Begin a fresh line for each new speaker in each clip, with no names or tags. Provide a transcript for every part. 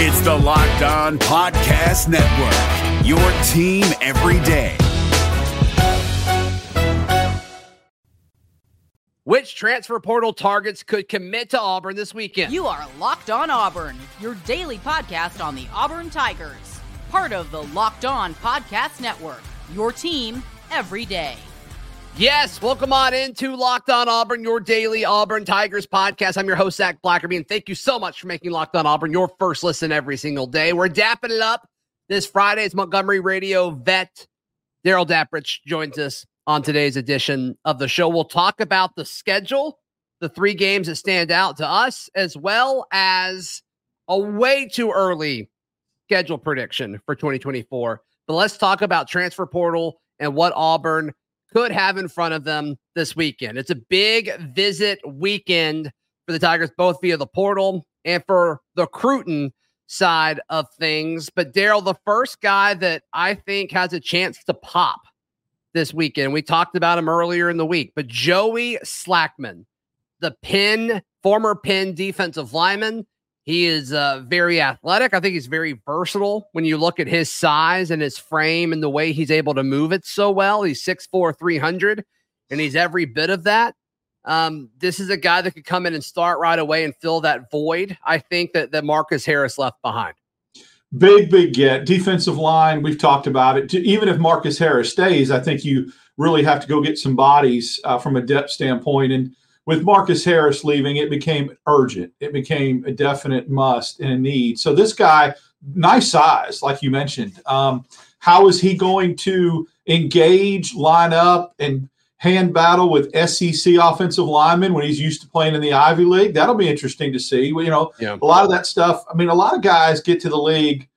It's the Locked On Podcast Network, your team every day.
Which transfer portal targets could commit to Auburn this weekend?
You are Locked On Auburn, your daily podcast on the Auburn Tigers, part of the Locked On Podcast Network, your team every day.
Yes, welcome on into Locked On Auburn, your daily Auburn Tigers podcast. I'm your host, Zac Blackerby, and thank you so much for making Locked On Auburn your first listen every single day. We're dapping it up this Friday. It's Montgomery Radio vet Darrell Dapprich joins us on today's edition of the show. We'll talk about the schedule, the three games that stand out to us, as well as a way too early schedule prediction for 2024. But let's talk about transfer portal and what Auburn could have in front of them this weekend. It's a big visit weekend for the Tigers, both via the portal and for the Cruton side of things. But Darrell, the first guy that I think has a chance to pop this weekend, we talked about him earlier in the week, but Joey Slackman, the Penn, former Penn defensive lineman, he is uh, very athletic. I think he's very versatile when you look at his size and his frame and the way he's able to move it so well. He's 6'4, 300, and he's every bit of that. Um, this is a guy that could come in and start right away and fill that void. I think that, that Marcus Harris left behind.
Big, big get. Defensive line, we've talked about it. Even if Marcus Harris stays, I think you really have to go get some bodies uh, from a depth standpoint. And with Marcus Harris leaving, it became urgent. It became a definite must and a need. So this guy, nice size, like you mentioned. Um, how is he going to engage, line up, and hand battle with SEC offensive linemen when he's used to playing in the Ivy League? That'll be interesting to see. You know, yeah. a lot of that stuff. I mean, a lot of guys get to the league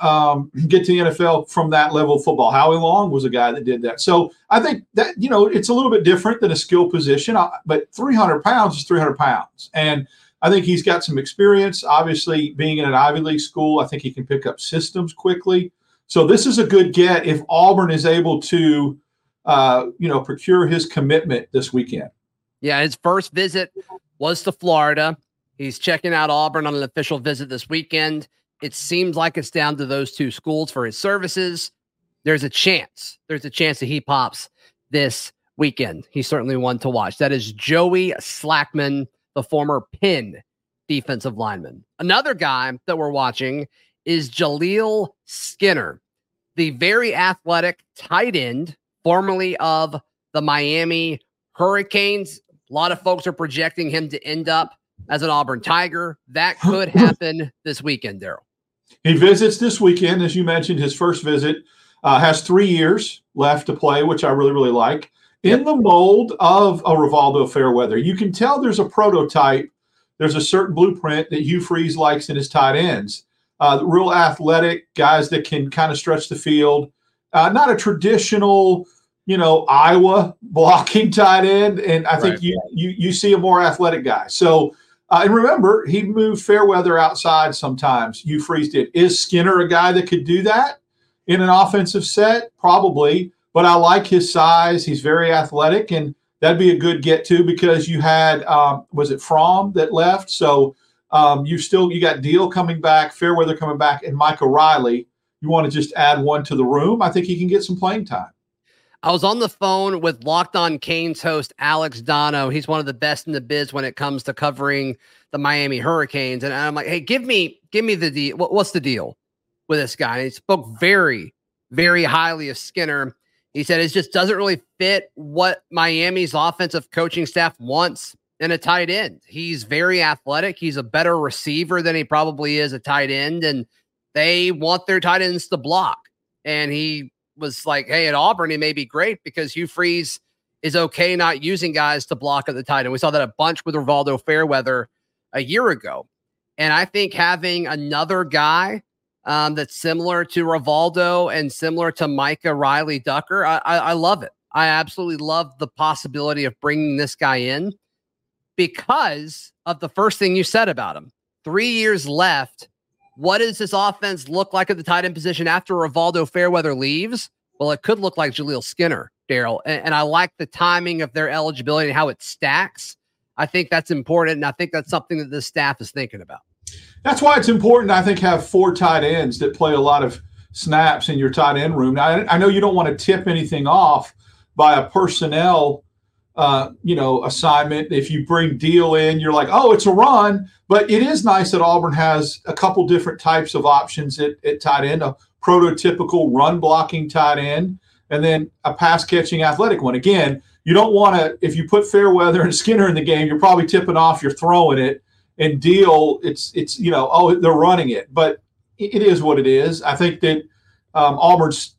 um, get to the NFL from that level of football. Howie Long was a guy that did that. So I think that, you know, it's a little bit different than a skill position, uh, but 300 pounds is 300 pounds. And I think he's got some experience. Obviously, being in an Ivy League school, I think he can pick up systems quickly. So this is a good get if Auburn is able to, uh, you know, procure his commitment this weekend.
Yeah, his first visit was to Florida. He's checking out Auburn on an official visit this weekend. It seems like it's down to those two schools for his services. There's a chance. There's a chance that he pops this weekend. He's certainly one to watch. That is Joey Slackman, the former Penn defensive lineman. Another guy that we're watching is Jaleel Skinner, the very athletic tight end, formerly of the Miami Hurricanes. A lot of folks are projecting him to end up as an Auburn Tiger. That could happen this weekend, Darrell.
He visits this weekend, as you mentioned, his first visit. Uh, has three years left to play, which I really, really like. In the mold of a Rivaldo Fairweather, you can tell there's a prototype. There's a certain blueprint that Hugh Freeze likes in his tight ends. Uh, real athletic guys that can kind of stretch the field. Uh, not a traditional, you know, Iowa blocking tight end, and I think right. you, you you see a more athletic guy. So uh, and remember, he moved Fairweather outside sometimes. You freezed it. Is Skinner a guy that could do that in an offensive set? Probably. But I like his size. He's very athletic, and that'd be a good get to because you had um, was it Fromm that left? So um, you still you got Deal coming back, Fairweather coming back, and Micah Riley. You want to just add one to the room? I think he can get some playing time.
I was on the phone with Locked On Canes host Alex Dono. He's one of the best in the biz when it comes to covering the Miami Hurricanes. And I'm like, hey, give me, give me the deal. What's the deal with this guy? And he spoke very, very highly of Skinner. He said it just doesn't really fit what Miami's offensive coaching staff wants in a tight end. He's very athletic. He's a better receiver than he probably is a tight end. And they want their tight ends to block. And he was like, hey, at Auburn, it may be great because Hugh Freeze is okay not using guys to block at the tight end. We saw that a bunch with Rivaldo Fairweather a year ago. And I think having another guy um, that's similar to Rivaldo and similar to Micah Riley Ducker, I, I, I love it. I absolutely love the possibility of bringing this guy in because of the first thing you said about him. Three years left what does this offense look like at the tight end position after Rivaldo Fairweather leaves? Well, it could look like Jaleel Skinner, Darrell. And, and, I like the timing of their eligibility and how it stacks. I think that's important. And I think that's something that the staff is thinking about.
That's why it's important, I think, have four tight ends that play a lot of snaps in your tight end room. Now, I, I know you don't want to tip anything off by a personnel, uh, you know, assignment. If you bring Deal in, you're like, oh, it's a run. But it is nice that Auburn has a couple different types of options at, at tight end, a prototypical run blocking tight end, and then a pass catching athletic one. Again, you don't want to, if you put Fairweather and Skinner in the game, you're probably tipping off, you're throwing it. And Deal, it's, it's, you know, oh, they're running it. But it is what it is. I think that um, Auburn's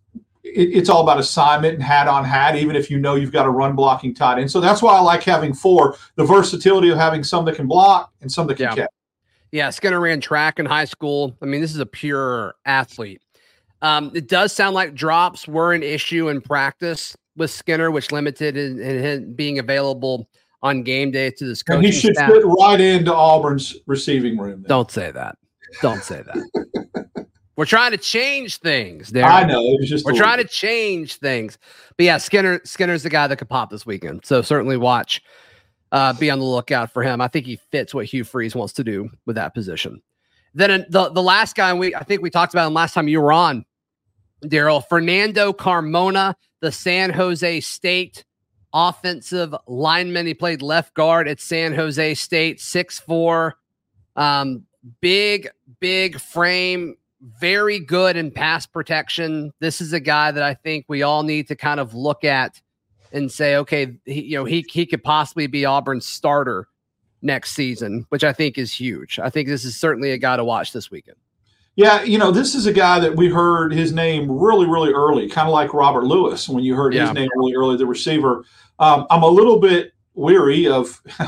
it, it's all about assignment and hat on hat, even if you know you've got a run blocking tight end. So that's why I like having four the versatility of having some that can block and some that can
yeah.
catch.
Yeah, Skinner ran track in high school. I mean, this is a pure athlete. Um, it does sound like drops were an issue in practice with Skinner, which limited in, in being available on game day to this coaching
And he should
staff.
fit right into Auburn's receiving room. then.
Don't say that. Don't say that. We're trying to change things. There,
I know it was just
We're trying to change things. But yeah, Skinner Skinner's the guy that could pop this weekend. So certainly watch, uh, be on the lookout for him. I think he fits what Hugh Freeze wants to do with that position. Then the the last guy we I think we talked about him last time you were on, Darrell Fernando Carmona, the San Jose State offensive lineman. He played left guard at San Jose State, six four, um, big big frame very good in pass protection. This is a guy that I think we all need to kind of look at and say, okay, he, you know, he he could possibly be Auburn's starter next season, which I think is huge. I think this is certainly a guy to watch this weekend.
Yeah, you know, this is a guy that we heard his name really, really early, kind of like Robert Lewis when you heard
Yeah.
his name really early, the receiver. Um, I'm a little bit weary of,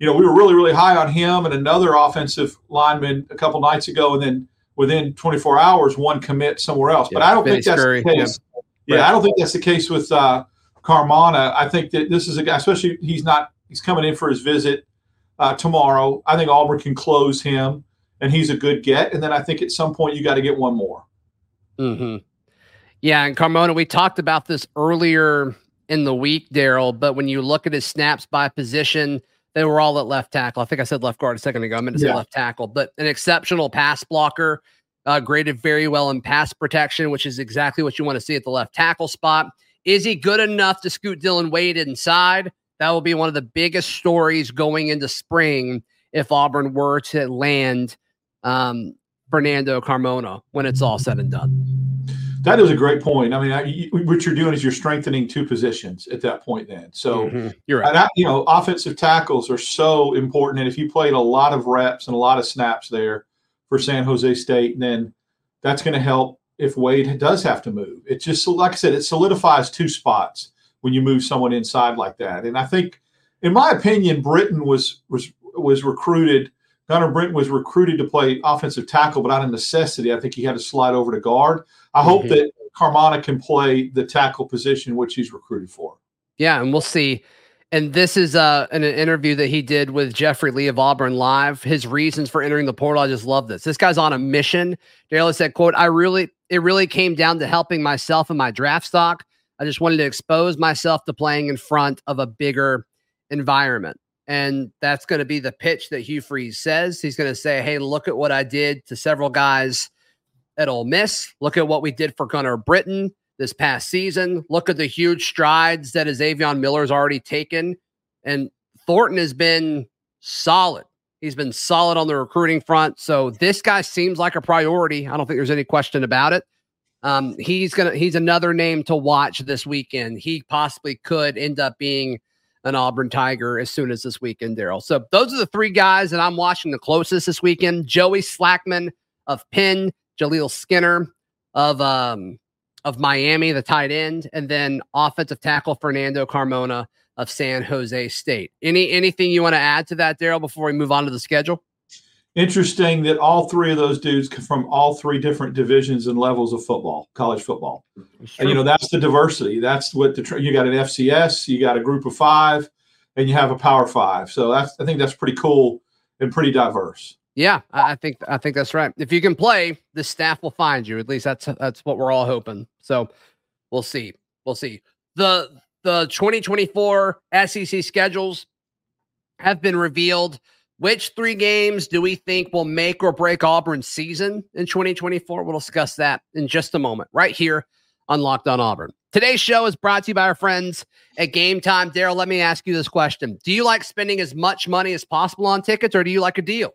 you know, we were really, really high on him and another offensive lineman a couple nights ago, and then within 24 hours, one commit somewhere else. But I don't
Vinny
think that's
Scurry,
the case. Yeah,
Right.
I don't think that's the case with uh, Carmona. I think that this is a guy, especially he's not, he's coming in for his visit uh, tomorrow. I think Auburn can close him, and he's a good get. And then I think at some point you got to get one more.
Mm-hmm. Yeah, and Carmona, we talked about this earlier in the week, Darrell. But when you look at his snaps by position, they were all at left tackle. I think I said left guard a second ago. I meant to say
Yeah.
left tackle, but an exceptional pass blocker, uh, graded very well in pass protection, which is exactly what you want to see at the left tackle spot. Is he good enough to scoot Dillon Wade inside? That will be one of the biggest stories going into spring if Auburn were to land um, Fernando Carmona when it's all said and done.
That is a great point. I mean, I, you, what you're doing is you're strengthening two positions at that point. Then, so
Mhm. You're right.
and I, you know, offensive tackles are so important. And if you played a lot of reps and a lot of snaps there for San Jose State, then that's going to help if Wade does have to move. It just like I said, it solidifies two spots when you move someone inside like that. And I think, in my opinion, Britton was was was recruited. Gunnar Britton was recruited to play offensive tackle, but out of necessity, I think he had to slide over to guard. I hope
Mhm.
that Carmona can play the tackle position, which he's recruited for.
Yeah, and we'll see. And this is uh, an, an interview that he did with Jeffrey Lee of Auburn Live. His reasons for entering the portal. I just love this. This guy's on a mission. Darrell said, "quote I really, it really came down to helping myself and my draft stock. I just wanted to expose myself to playing in front of a bigger environment." And that's going to be the pitch that Hugh Freeze says. He's going to say, "Hey, look at what I did to several guys at Ole Miss. Look at what we did for Gunnar Britton this past season. Look at the huge strides that Xavion Miller's already taken. And Thornton has been solid. He's been solid on the recruiting front. So this guy seems like a priority. I don't think there's any question about it. Um, he's gonna he's another name to watch this weekend. He possibly could end up being an Auburn Tiger as soon as this weekend, Darrell. So those are the three guys that I'm watching the closest this weekend. Joey Slackman of Penn, Jaleel Skinner of um of Miami, the tight end, and then offensive tackle Fernando Carmona of San Jose State. Any anything you want to add to that, Darrell, before we move on to the schedule?
Interesting that all three of those dudes come from all three different divisions and levels of football, college football. And you know that's the diversity. That's what the you got an FCS, you got a group of five, and you have a Power Five. So that's I think that's pretty cool and pretty diverse.
Yeah, I I think I think that's right. If you can play, the staff will find you. At least that's that's what we're all hoping. So we'll see. We'll see. The the 2024 SEC schedules have been revealed. Which three games do we think will make or break Auburn's season in 2024? We'll discuss that in just a moment, right here on Locked On Auburn. Today's show is brought to you by our friends at Game Time. Darrell, let me ask you this question Do you like spending as much money as possible on tickets, or do you like a deal?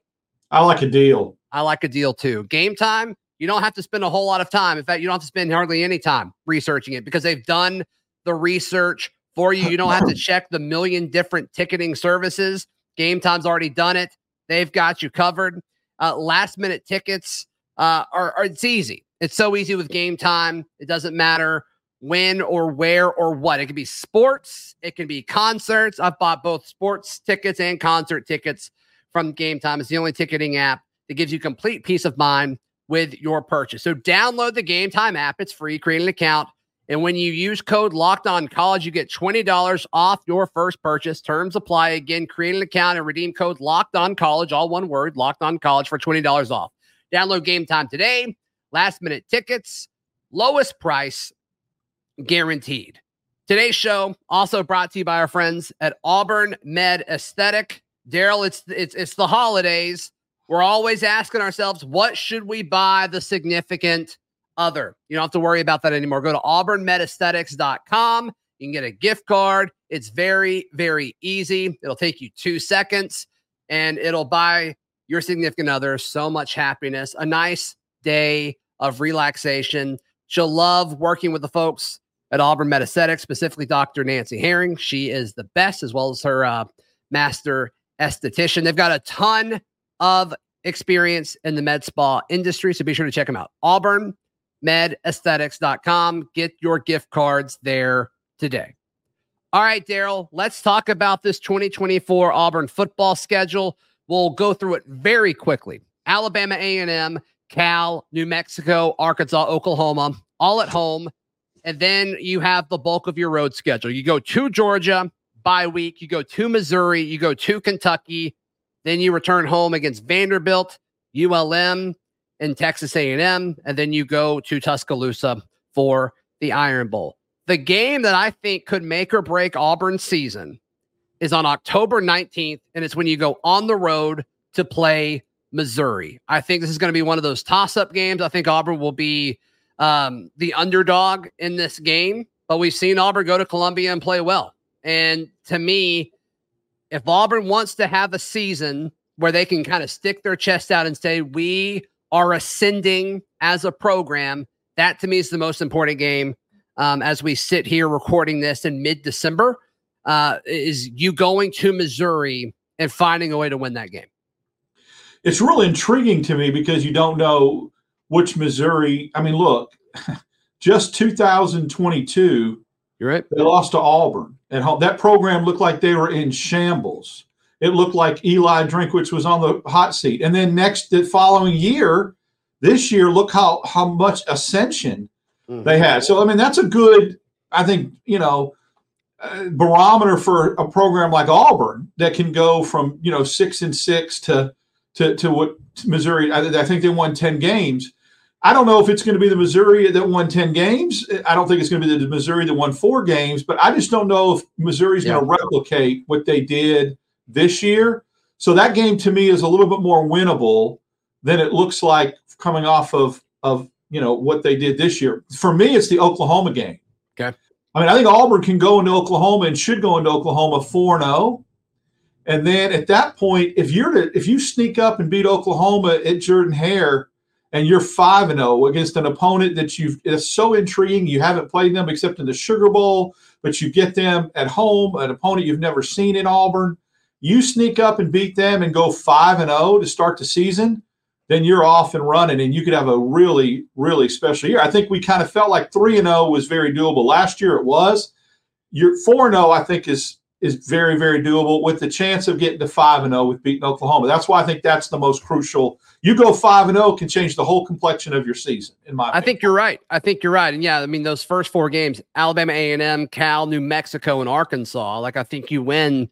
I like a deal.
I like a deal too. Game Time, you don't have to spend a whole lot of time. In fact, you don't have to spend hardly any time researching it because they've done the research for you. You don't have to check the million different ticketing services. Game Time's already done it. They've got you covered. Uh, last minute tickets uh, are, are it's easy. It's so easy with Game Time. It doesn't matter when or where or what. It can be sports. It can be concerts. I've bought both sports tickets and concert tickets from Game Time. It's the only ticketing app that gives you complete peace of mind with your purchase. So download the Game Time app. It's free. Create an account. And when you use code Locked On College, you get twenty dollars off your first purchase. Terms apply. Again, create an account and redeem code Locked On College, all one word, Locked On College for twenty dollars off. Download Game Time today. Last minute tickets, lowest price, guaranteed. Today's show also brought to you by our friends at Auburn Med Aesthetic. Darrell, it's it's it's the holidays. We're always asking ourselves, what should we buy the significant other. You don't have to worry about that anymore. Go to auburnmedesthetics.com. You can get a gift card. It's very, very easy. It'll take you two seconds and it'll buy your significant other so much happiness, a nice day of relaxation. She'll love working with the folks at Auburn Med specifically Dr. Nancy Herring. She is the best, as well as her uh, master esthetician. They've got a ton of experience in the med spa industry, so be sure to check them out. Auburn medaesthetics.com. Get your gift cards there today. All right, Darrell, let's talk about this 2024 Auburn football schedule. We'll go through it very quickly. Alabama A&M, Cal, New Mexico, Arkansas, Oklahoma, all at home. And then you have the bulk of your road schedule. You go to Georgia bye week, you go to Missouri, you go to Kentucky, then you return home against Vanderbilt, ULM, in Texas A&M, and then you go to Tuscaloosa for the Iron Bowl. The game that I think could make or break Auburn's season is on October 19th, and it's when you go on the road to play Missouri. I think this is going to be one of those toss-up games. I think Auburn will be um, the underdog in this game, but we've seen Auburn go to Columbia and play well. And to me, if Auburn wants to have a season where they can kind of stick their chest out and say, we are ascending as a program. That to me is the most important game um, as we sit here recording this in mid December. Uh, is you going to Missouri and finding a way to win that game?
It's really intriguing to me because you don't know which Missouri. I mean, look, just 2022,
you're right.
They lost to Auburn at home. That program looked like they were in shambles it looked like Eli Drinkwitz was on the hot seat. And then next, the following year, this year, look how how much ascension mm-hmm. they had. So I mean, that's a good, I think, you know, uh, barometer for a program like Auburn that can go from you know six and six to to to what Missouri. I, I think they won ten games. I don't know if it's going to be the Missouri that won 10 games. I don't think it's going to be the Missouri that won four games, but I just don't know if Missouri's yeah. going to replicate what they did this year. So that game to me is a little bit more winnable than it looks like coming off of of you know what they did this year. For me, it's the Oklahoma game.
Okay.
I mean, I think Auburn can go into Oklahoma and should go into Oklahoma 4 0. And then at that point, if you're to, if you sneak up and beat Oklahoma at Jordan Hare and you're 5 and 0 against an opponent that you've it's so intriguing, you haven't played them except in the Sugar Bowl, but you get them at home, an opponent you've never seen in Auburn you sneak up and beat them and go 5 and 0 to start the season, then you're off and running and you could have a really really special year. I think we kind of felt like 3 and 0 was very doable. Last year it was. Your 4 and 0 I think is is very very doable with the chance of getting to 5 and 0 with beating Oklahoma. That's why I think that's the most crucial. You go 5 and 0 can change the whole complexion of your season in my
opinion. I think you're right. I think you're right. And yeah, I mean those first four games, Alabama A&M, Cal, New Mexico and Arkansas, like I think you win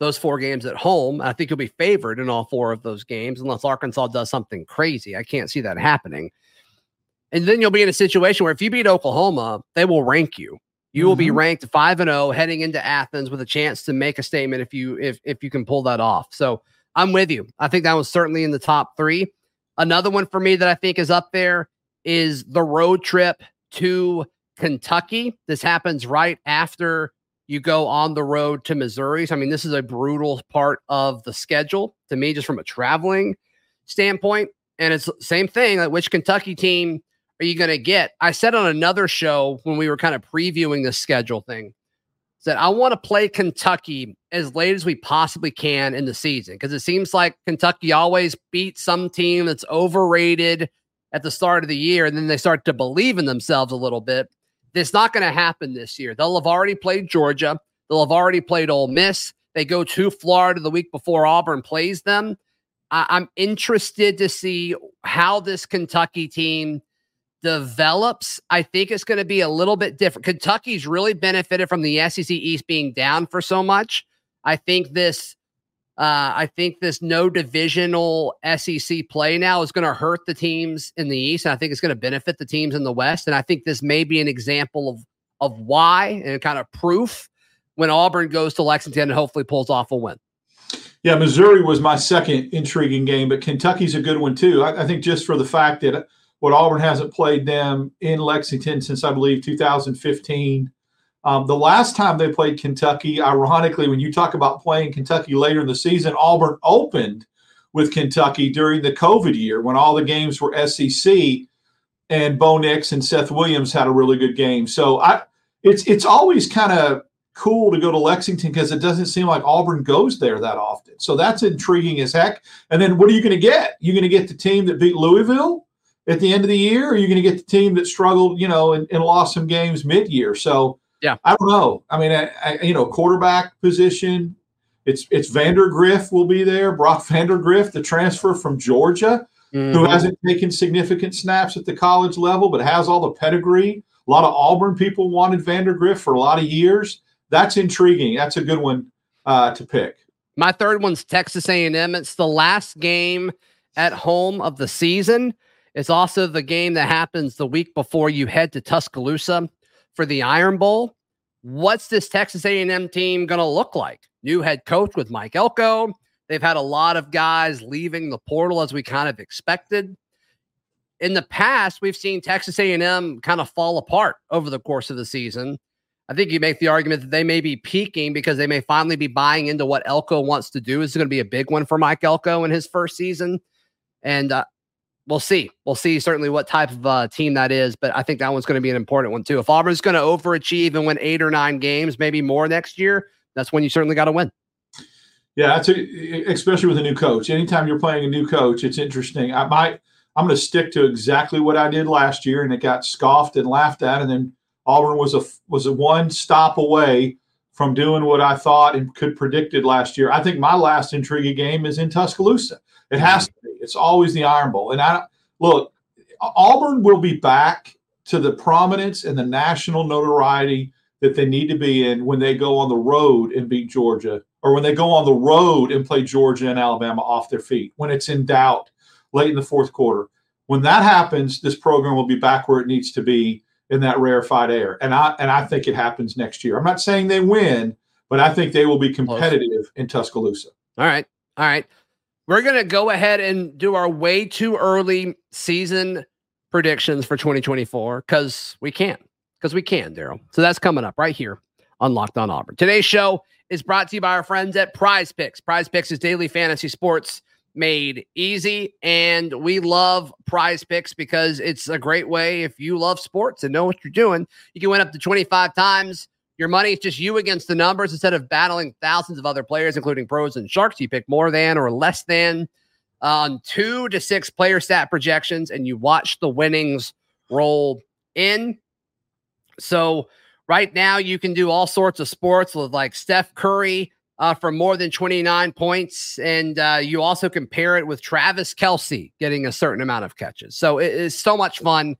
those four games at home. I think you'll be favored in all four of those games unless Arkansas does something crazy. I can't see that happening. And then you'll be in a situation where if you beat Oklahoma, they will rank you. You mm-hmm. will be mm-hmm. ranked 5 and 0 heading into Athens with a chance to make a statement if you if if you can pull that off. So I'm with you. I think that was certainly in the top three. Another one for me that I think is up there is the road trip to Kentucky. This happens right after you go on the road to Missouri. So, I mean, this is a brutal part of the schedule to me, just from a traveling standpoint. And it's the same thing. Like, which Kentucky team are you going to get? I said on another show when we were kind of previewing the schedule thing that I want to play Kentucky as late as we possibly can in the season because it seems like Kentucky always beats some team that's overrated at the start of the year and then they start to believe in themselves a little bit. It's not going to happen this year. They'll have already played Georgia. They'll have already played Ole Miss. They go to Florida the week before Auburn plays them. I- I'm interested to see how this Kentucky team develops. I think it's going to be a little bit different. Kentucky's really benefited from the SEC East being down for so much. I think this uh, I think this no divisional SEC play now is going to hurt the teams in the East, and I think it's going to benefit the teams in the West. And I think this may be an example of of why and kind of proof when Auburn goes to Lexington and hopefully pulls off a win.
Yeah, Missouri was my second intriguing game, but Kentucky's a good one too. I, I think just for the fact that what Auburn hasn't played them in Lexington since I believe 2015. Um, the last time they played Kentucky, ironically, when you talk about playing Kentucky later in the season, Auburn opened with Kentucky during the COVID year when all the games were SEC, and Bo Nix and Seth Williams had a really good game. So I, it's it's always kind of cool to go to Lexington because it doesn't seem like Auburn goes there that often. So that's intriguing as heck. And then what are you going to get? You're going to get the team that beat Louisville at the end of the year, or are you going to get the team that struggled, you know, and, and lost some games mid-year? So
yeah,
I don't know. I mean, I, I, you know, quarterback position. It's it's Vandagriff will be there. Brock Vandagriff, the transfer from Georgia, mm-hmm. who hasn't taken significant snaps at the college level, but has all the pedigree. A lot of Auburn people wanted Vandagriff for a lot of years. That's intriguing. That's a good one uh, to pick.
My third one's Texas A&M. It's the last game at home of the season. It's also the game that happens the week before you head to Tuscaloosa for the Iron Bowl. What's this Texas A&M team going to look like? New head coach with Mike Elko. They've had a lot of guys leaving the portal as we kind of expected. In the past, we've seen Texas A&M kind of fall apart over the course of the season. I think you make the argument that they may be peaking because they may finally be buying into what Elko wants to do. This is going to be a big one for Mike Elko in his first season. And uh, we'll see. We'll see certainly what type of uh, team that is, but I think that one's going to be an important one too. If Auburn's going to overachieve and win eight or nine games, maybe more next year, that's when you certainly got to win.
Yeah, a, especially with a new coach. Anytime you're playing a new coach, it's interesting. I might I'm going to stick to exactly what I did last year, and it got scoffed and laughed at, and then Auburn was a was a one stop away from doing what I thought and could predicted last year. I think my last intriguing game is in Tuscaloosa. It has to be. It's always the Iron Bowl. And I look, Auburn will be back to the prominence and the national notoriety that they need to be in when they go on the road and beat Georgia, or when they go on the road and play Georgia and Alabama off their feet, when it's in doubt late in the fourth quarter. When that happens, this program will be back where it needs to be in that rarefied air. And I and I think it happens next year. I'm not saying they win, but I think they will be competitive in Tuscaloosa.
All right. All right. We're going to go ahead and do our way too early season predictions for 2024 because we can. Because we can, Darrell. So that's coming up right here on Locked On Auburn. Today's show is brought to you by our friends at Prize Picks. Prize Picks is daily fantasy sports made easy. And we love prize picks because it's a great way if you love sports and know what you're doing. You can win up to 25 times your money is just you against the numbers instead of battling thousands of other players, including pros and sharks. You pick more than or less than on two to six player stat projections, and you watch the winnings roll in. So, right now, you can do all sorts of sports with like Steph Curry uh, for more than 29 points. And uh, you also compare it with Travis Kelce getting a certain amount of catches. So, it is so much fun.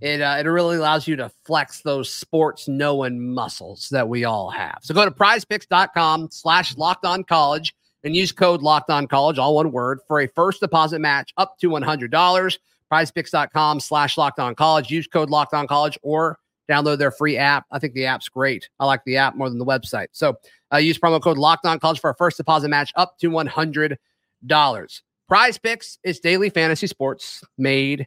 It uh, it really allows you to flex those sports knowing muscles that we all have. So go to prizepicks.com slash locked on college and use code locked on college, all one word, for a first deposit match up to $100. Prizepicks.com slash locked on college. Use code locked on college or download their free app. I think the app's great. I like the app more than the website. So uh, use promo code locked on college for a first deposit match up to $100. Prize Picks is daily fantasy sports made.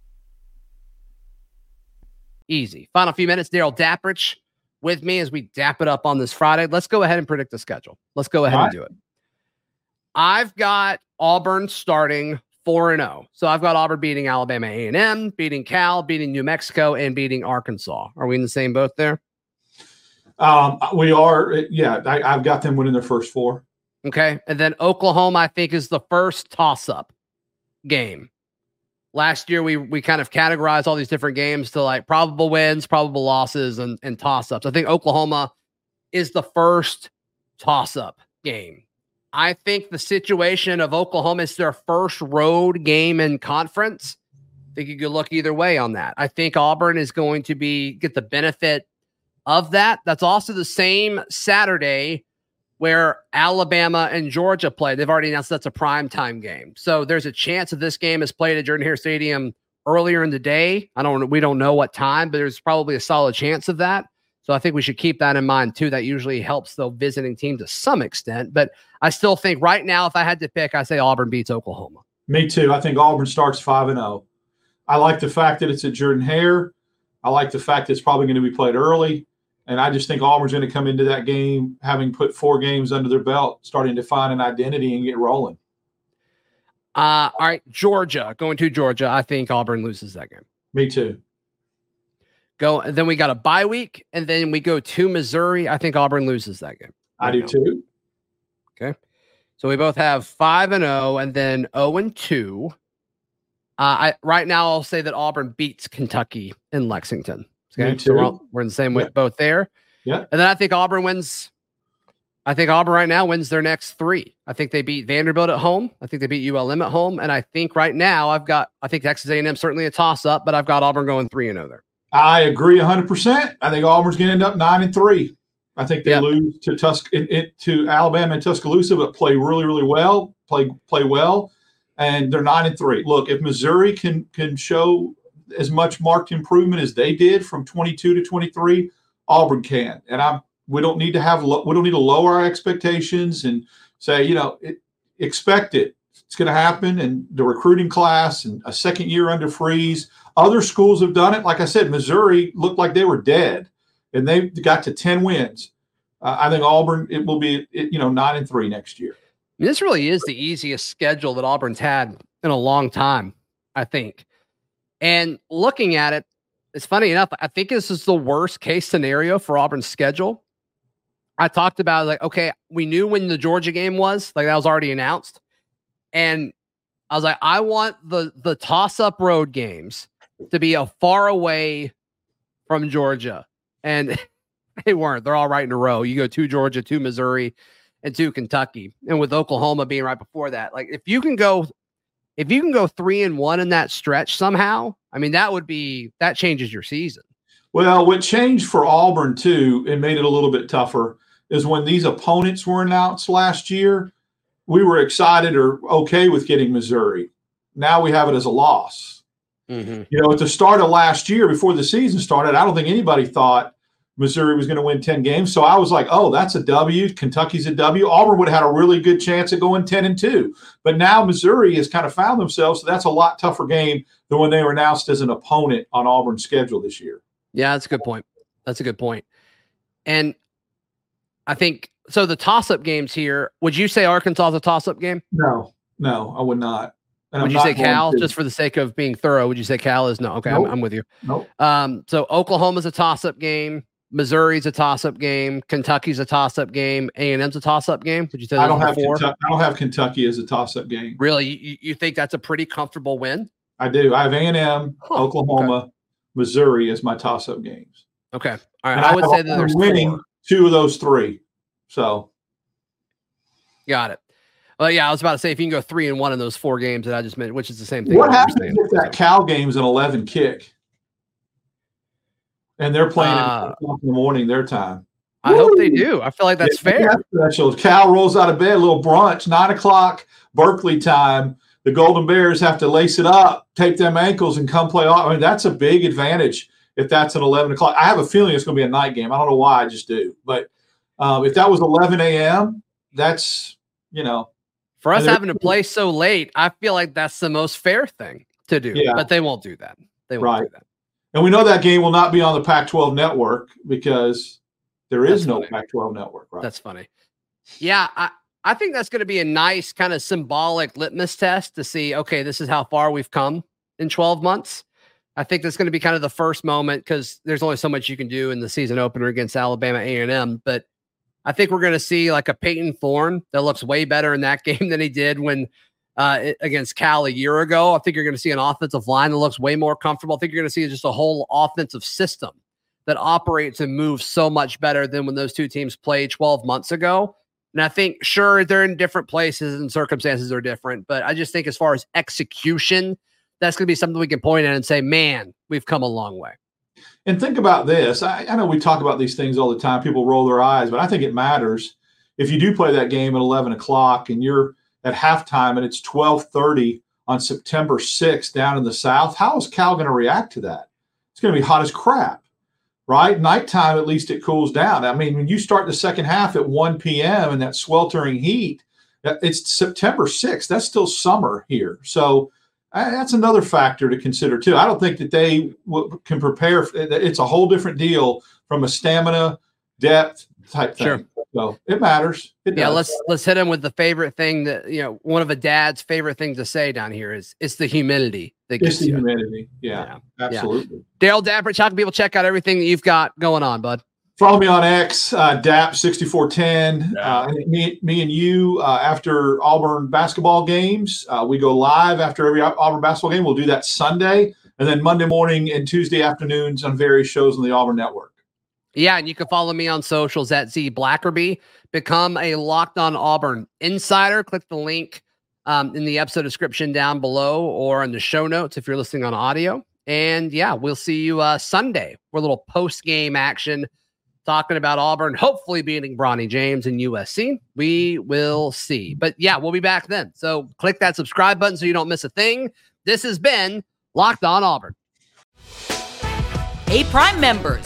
Easy. Final few minutes. Darrell Dapprich with me as we dap it up on this Friday. Let's go ahead and predict the schedule. Let's go ahead and do it. I've got Auburn starting 4 and 0. So I've got Auburn beating Alabama A&M, beating Cal, beating New Mexico and beating Arkansas. Are we in the same boat there?
Um, we are. Yeah, I, I've got them winning their first four.
Okay. And then Oklahoma, I think, is the first toss up game. Last year, we we kind of categorized all these different games to like probable wins, probable losses, and, and toss ups. I think Oklahoma is the first toss up game. I think the situation of Oklahoma is their first road game in conference. I think you could look either way on that. I think Auburn is going to be get the benefit of that. That's also the same Saturday where Alabama and Georgia play. They've already announced that's a prime time game. So there's a chance that this game is played at Jordan Hare Stadium earlier in the day. I don't we don't know what time, but there's probably a solid chance of that. So I think we should keep that in mind too. That usually helps the visiting team to some extent. But I still think right now, if I had to pick, I say Auburn beats Oklahoma.
Me too. I think Auburn starts five and zero. Oh. I like the fact that it's at Jordan Hare. I like the fact that it's probably going to be played early. And I just think Auburn's going to come into that game having put four games under their belt, starting to find an identity and get rolling.
Uh, all right, Georgia going to Georgia. I think Auburn loses that game.
Me too.
Go. Then we got a bye week, and then we go to Missouri. I think Auburn loses that game.
Right I do now. too.
Okay, so we both have five and zero, oh, and then zero oh and two. Uh, I right now I'll say that Auburn beats Kentucky in Lexington. Okay, so we're, all, we're, in the same yeah. boat there.
Yeah.
And then I think Auburn wins. I think Auburn right now wins their next three. I think they beat Vanderbilt at home. I think they beat ULM at home. And I think right now I've got, I think Texas A&M certainly a toss up, but I've got Auburn going three and oh there.
I agree 100%. I think Auburn's going to end up nine and three. I think they yep. lose to Tusk it, it, to Alabama and Tuscaloosa, but play really, really well. Play play well, and they're nine and three. Look, if Missouri can can show as much marked improvement as they did from 22 to 23, Auburn can. And I'm we don't need to have we don't need to lower our expectations and say you know it, expect it. It's going to happen. And the recruiting class and a second year under Freeze. Other schools have done it. Like I said, Missouri looked like they were dead, and they got to 10 wins. Uh, I think Auburn it will be you know nine and three next year.
This really is the easiest schedule that Auburn's had in a long time. I think. And looking at it, it's funny enough. I think this is the worst case scenario for Auburn's schedule. I talked about like, okay, we knew when the Georgia game was, like that was already announced. And I was like, I want the the toss-up road games to be a far away from Georgia. And they weren't. They're all right in a row. You go to Georgia, to Missouri, and to Kentucky. And with Oklahoma being right before that, like if you can go if you can go three and one in that stretch somehow, I mean, that would be that changes your season.
Well, what changed for Auburn too and made it a little bit tougher is when these opponents were announced last year, we were excited or okay with getting Missouri. Now we have it as a loss. Mm-hmm. You know, at the start of last year, before the season started, I don't think anybody thought Missouri was going to win 10 games. So I was like, oh, that's a W. Kentucky's a W. Auburn would have had a really good chance at going 10 and 2. But now Missouri has kind of found themselves. So that's a lot tougher game than when they were announced as an opponent on Auburn's schedule this year.
Yeah, that's a good point. That's a good point. And I think so. The toss up games here, would you say Arkansas is a toss up game?
No, no, I would not.
And would I'm you say Cal, just for the sake of being thorough? Would you say Cal is no? Okay, nope. I'm, I'm, with you.
Nope.
Um, so Oklahoma's a toss-up game. Missouri's a toss-up game. Kentucky's a toss-up game. A and M's a toss-up game. Would you say?
I don't have Kentucky, I don't have Kentucky as a toss-up game.
Really, you, you think that's a pretty comfortable win?
I do. I have A and M, huh, Oklahoma, okay. Missouri as my toss-up games.
Okay, all right. And I, I would say that there's
winning four. two of those three. So,
got it. Well, yeah, I was about to say if you can go three and one in those four games that I just mentioned, which is the same thing.
What happens if that Cal game's an eleven kick, and they're playing uh, in the morning their time?
I Woo! hope they do. I feel like that's yeah, fair.
Special. Cal rolls out of bed, a little brunch, nine o'clock Berkeley time. The Golden Bears have to lace it up, tape them ankles, and come play. Off. I mean, that's a big advantage if that's at eleven o'clock. I have a feeling it's going to be a night game. I don't know why, I just do. But um, if that was eleven a.m., that's you know,
for us having to play so late, I feel like that's the most fair thing to do. Yeah. But they won't do that. They won't right. do that.
And we know that game will not be on the Pac-12 network because there is that's no. Pac-12 network. Right.
That's funny. Yeah, I, I think that's going to be a nice kind of symbolic litmus test to see, okay, this is how far we've come in 12 months. I think that's going to be kind of the first moment because there's only so much you can do in the season opener against Alabama A&M. But I think we're going to see like a Payton Thorne that looks way better in that game than he did when uh, against Cal a year ago. I think you're going to see an offensive line that looks way more comfortable. I think you're going to see just a whole offensive system that operates and moves so much better than when those two teams played 12 months ago. And I think, sure, they're in different places and circumstances are different, but I just think as far as execution, that's going to be something we can point at and say, man, we've come a long way.
And think about this. I, I, know we talk about these things all the time. People roll their eyes, but I think it matters. If you do play that game at 11 o'clock and you're at halftime and it's 1230 on September 6th down in the South, how is Cal going to react to that? It's going to be hot as crap right? Nighttime, at least it cools down. I mean, when you start the second half at 1 p.m. and that sweltering heat, it's September 6th. That's still summer here. So uh, that's another factor to consider too. I don't think that they w- can prepare. It's a whole different deal from a stamina, depth type thing. Sure. So it matters. It
yeah, let's let's hit him with the favorite thing that you know. One of a dad's favorite things to say down here is it's the humidity
that it's the you. humidity. Yeah, yeah. absolutely. Yeah.
Dale Dapper, how can people check out everything that you've got going on, bud?
Follow me on X, uh, DAP6410. Yeah. Uh, me, me and you, uh, after Auburn basketball games, uh, we go live after every Auburn basketball game. We'll do that Sunday, and then Monday morning and Tuesday afternoons on various shows on the Auburn Network.
Yeah, and you can follow me on socials at Z Blackerby. Become a Locked On Auburn insider. Click the link um, in the episode description down below or in the show notes if you're listening on audio. And yeah, we'll see you uh, Sunday for a little post game action talking about Auburn, hopefully beating Bronny James and USC. We will see. But yeah, we'll be back then. So click that subscribe button so you don't miss a thing. This has been Locked On Auburn.
Hey, Prime members